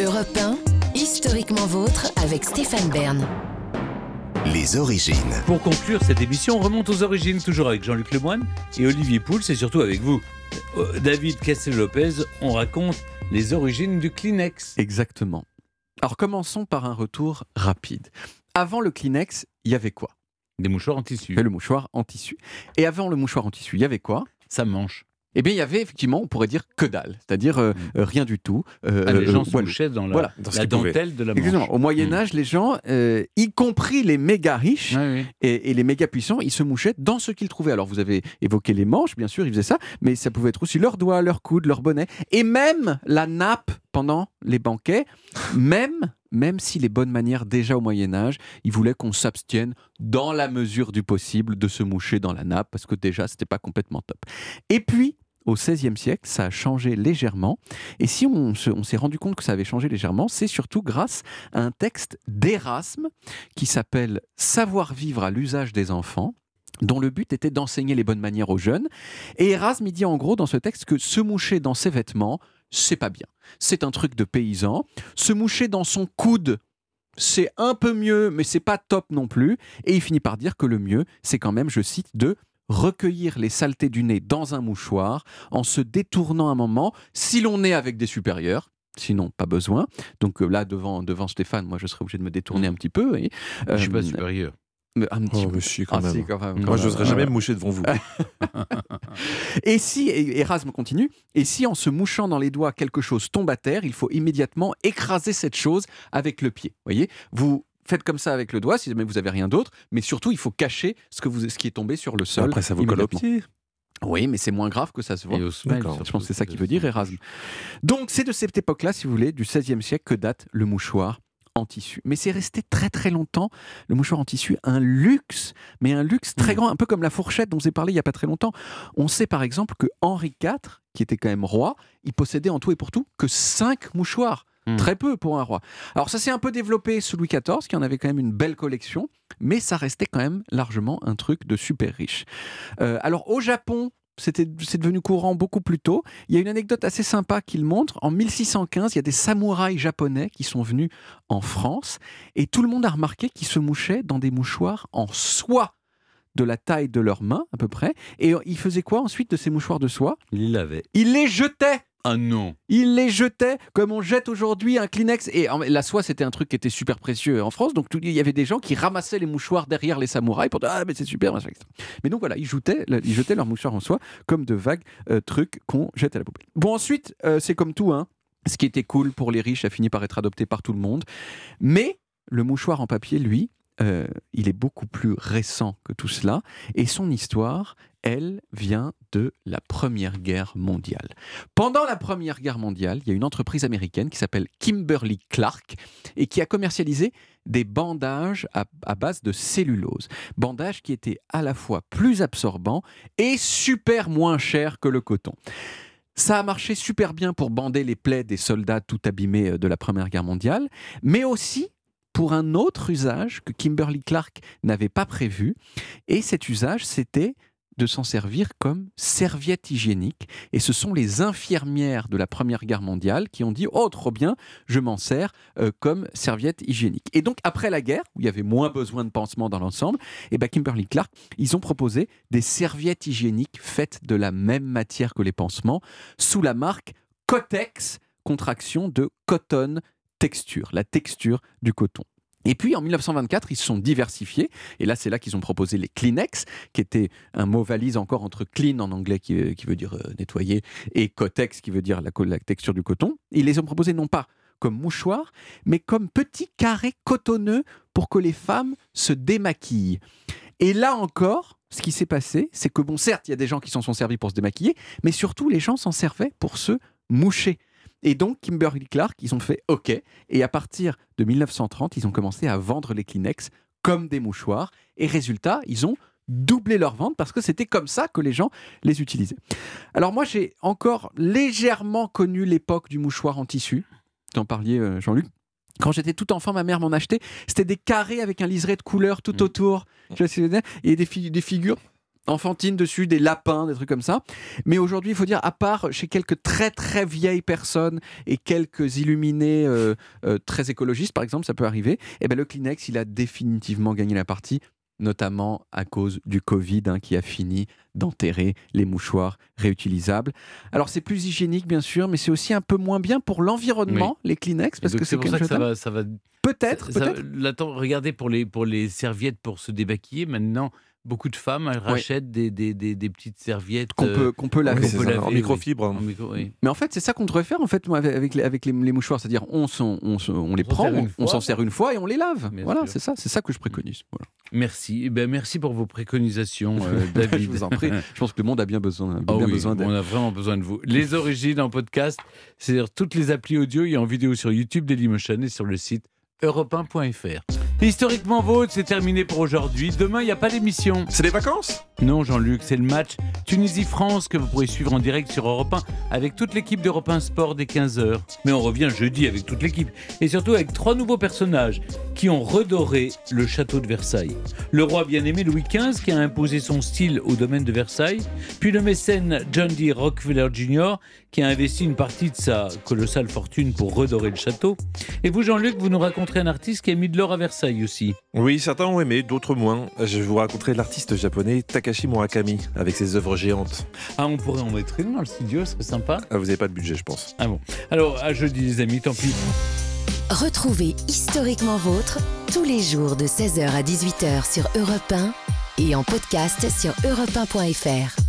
Europe 1, historiquement vôtre avec Stéphane Bern. Les origines. Pour conclure cette émission, on remonte aux origines, toujours avec Jean-Luc Lemoyne et Olivier Pouls, et surtout avec vous. Euh, David Castel-Lopez, on raconte les origines du Kleenex. Exactement. Alors commençons par un retour rapide. Avant le Kleenex, il y avait quoi? Des mouchoirs en tissu. Il y avait le mouchoir en tissu. Et avant le mouchoir en tissu, il y avait quoi? Ça mange. Eh bien, il y avait effectivement, on pourrait dire que dalle, c'est-à-dire euh, Mm. euh, rien du tout. Euh, Ah, les gens euh, se voilà. mouchaient dans la, Voilà. Dans ce la qu'ils pouvaient. dentelle de la manche. Exactement. Au Moyen Mm. Âge, les gens, y compris les méga riches oui. et, et les méga puissants, ils se mouchaient dans ce qu'ils trouvaient. Alors vous avez évoqué les manches, bien sûr, ils faisaient ça, mais ça pouvait être aussi leurs doigts, leurs coudes, leurs bonnets, et même la nappe pendant les banquets, même même si les bonnes manières déjà au Moyen Âge, ils voulaient qu'on s'abstienne dans la mesure du possible de se moucher dans la nappe, parce que déjà c'était pas complètement top. Et puis au XVIe siècle, ça a changé légèrement. Et si on se- on s'est rendu compte que ça avait changé légèrement, c'est surtout grâce à un texte d'Erasme qui s'appelle Savoir vivre à l'usage des enfants dont le but était d'enseigner les bonnes manières aux jeunes. Et Erasme, dit en gros dans ce texte que se moucher dans ses vêtements, c'est pas bien. C'est un truc de paysan. Se moucher dans son coude, c'est un peu mieux, mais c'est pas top non plus. Et il finit par dire que le mieux, c'est quand même, je cite, de recueillir les saletés du nez dans un mouchoir en se détournant un moment, si l'on est avec des supérieurs. Sinon, pas besoin. Donc euh, là, devant, devant Stéphane, moi, je serais obligé de me détourner un petit peu. oui. Je suis pas Euh, supérieur. mais un petit Oh, peu. mais si, quand Ah, même. si, quand même, quand Moi, je n'oserais jamais me moucher devant vous. Et si, et Erasme continue, et si en se mouchant dans les doigts quelque chose tombe à terre, il faut immédiatement écraser cette chose avec le pied. voyez Vous faites comme ça avec le doigt si jamais vous avez rien d'autre, mais surtout il faut cacher ce, que vous, ce qui est tombé sur le sol. Après, ça vous colle au pied. Oui, mais c'est moins grave que ça se voit. Je pense que c'est ça qui veut dire Erasme. Donc c'est de cette époque-là, si vous voulez, du XVIe siècle, que date le mouchoir en tissu. Mais c'est resté très très longtemps, le mouchoir en tissu, un luxe, mais un luxe très Mm. grand, un peu comme la fourchette dont j'ai parlé il n'y a pas très longtemps. On sait par exemple que Henri IV, qui était quand même roi, il possédait en tout et pour tout que cinq mouchoirs. Mm. Très peu pour un roi. Alors ça s'est un peu développé sous Louis XIV, qui en avait quand même une belle collection, mais ça restait quand même largement un truc de super riche. Euh, alors au Japon, c'est devenu courant beaucoup plus tôt. Il y a une anecdote assez sympa qui le montre. En 1615, il y a des samouraïs japonais qui sont venus en France et tout le monde a remarqué qu'ils se mouchaient dans des mouchoirs en soie de la taille de leurs mains à peu près. Et ils faisaient quoi ensuite de ces mouchoirs de soie? Ils les jetaient Ah non. il les jetait comme on jette aujourd'hui un Kleenex. Et la soie, c'était un truc qui était super précieux en France. Donc tout- il y avait des gens qui ramassaient les mouchoirs derrière les samouraïs pour dire Ah, mais c'est super, machin. Mais donc voilà, ils, jetaient, ils jetaient leurs mouchoirs en soie comme de vagues euh, trucs qu'on jette à la poubelle. Bon, ensuite, euh, c'est comme tout. Hein. Ce qui était cool pour les riches a fini par être adopté par tout le monde. Mais le mouchoir en papier, lui, euh, il est beaucoup plus récent que tout cela. Et son histoire, elle, vient de la Première Guerre mondiale. Pendant la Première Guerre mondiale, il y a une entreprise américaine qui s'appelle Kimberly Clark et qui a commercialisé des bandages à, base de cellulose. Bandages qui étaient à la fois plus absorbants et super moins chers que le coton. Ça a marché super bien pour bander les plaies des soldats tout abîmés euh, de la Première Guerre mondiale, mais aussi pour un autre usage que Kimberly Clark n'avait pas prévu. Et cet usage, c'était de s'en servir comme serviette hygiénique. Et ce sont les infirmières de la Première Guerre mondiale qui ont dit Oh, trop bien, je m'en sers euh, comme serviette hygiénique. Et donc, après la guerre, où il y avait moins besoin de pansements dans l'ensemble, et ben Kimberly Clark, ils ont proposé des serviettes hygiéniques faites de la même matière que les pansements, sous la marque Cotex, contraction de cotton texture, la texture du coton. Et puis en 1924, ils se sont diversifiés. Et là, c'est là qu'ils ont proposé les Kleenex, qui était un mot valise encore entre clean en anglais, qui, qui veut dire euh, nettoyer, et Cotex, qui veut dire la, texture du coton. Ils les ont proposés non pas comme mouchoirs, mais comme petits carrés cotonneux pour que les femmes se démaquillent. Et là encore, ce qui s'est passé, c'est que, bon, certes, il y a des gens qui s'en sont servis pour se démaquiller, mais surtout, les gens s'en servaient pour se moucher. Et donc, Kimberly Clark, ils ont fait OK. Et à partir de 1930, ils ont commencé à vendre les Kleenex comme des mouchoirs. Et résultat, ils ont doublé leur vente parce que c'était comme ça que les gens les utilisaient. Alors moi, j'ai encore légèrement connu l'époque du mouchoir en tissu. Vous en parliez, euh, Jean-Luc. Quand j'étais tout enfant, ma mère m'en achetait. C'était des carrés avec un liseré de couleur tout Mm. autour. Je sais pas si vous voyez, Et des, fi- des figures enfantine dessus, des lapins, des trucs comme ça. Mais aujourd'hui, il faut dire, à part chez quelques très très vieilles personnes et quelques illuminés euh, euh, très écologistes, par exemple, ça peut arriver, eh ben, le Kleenex, il a définitivement gagné la partie notamment à cause du Covid hein, qui a fini d'enterrer les mouchoirs réutilisables. Alors c'est plus hygiénique bien sûr, mais c'est aussi un peu moins bien pour l'environnement, les Kleenex, parce que c'est pour ça que ça va, ça va Peut-être, attends, regardez pour les, pour les serviettes pour se débaquiller. Maintenant, beaucoup de femmes elles rachètent des, des, des, des petites serviettes Qu'on euh, peut, qu'on peut laver. qu'on c'est peut ça, laver, en oui. microfibre. en micro- oui. Mais en fait, c'est ça qu'on devrait faire en fait avec, avec les, avec les, les mouchoirs, c'est-à-dire on, s'en- on, on les prend, on, s'en sert une fois et on les lave. Bien voilà, c'est ça, c'est ça que je préconise. Voilà. Merci. Eh ben, merci pour vos préconisations, euh, David. je vous en prie. Je pense que le monde a bien besoin, Ah bien oui, besoin d'aide. on a vraiment besoin de vous. Les origines en podcast, c'est-à-dire toutes les applis audio et en vidéo sur YouTube Dailymotion et sur le site europe1.fr. Historiquement vôtre, c'est terminé pour aujourd'hui. Demain, il n'y a pas d'émission. C'est les vacances? Non, Jean-Luc, c'est le match Tunisie-France que vous pourrez suivre en direct sur Europe 1 avec toute l'équipe d'Europe 1 Sport dès 15h. Mais on revient jeudi avec toute l'équipe et surtout avec trois nouveaux personnages qui ont redoré le château de Versailles. Le roi bien-aimé Louis XV qui a imposé son style au domaine de Versailles, puis le mécène John D. Rockefeller Jr. qui a investi une partie de sa colossale fortune pour redorer le château. Et vous, Jean-Luc, vous nous raconterez un artiste qui a mis de l'or à Versailles aussi. Oui, certains ont aimé, d'autres moins. Je vous raconterai l'artiste japonais Takashi Murakami avec ses œuvres géantes. Ah, on pourrait en mettre une dans le studio, ce serait sympa. Ah, vous n'avez pas de budget, je pense. Ah bon. Alors, à jeudi, les amis, tant pis. Retrouvez Historiquement Vôtre tous les jours de 16h à 18h sur Europe 1 et en podcast sur europe1.fr.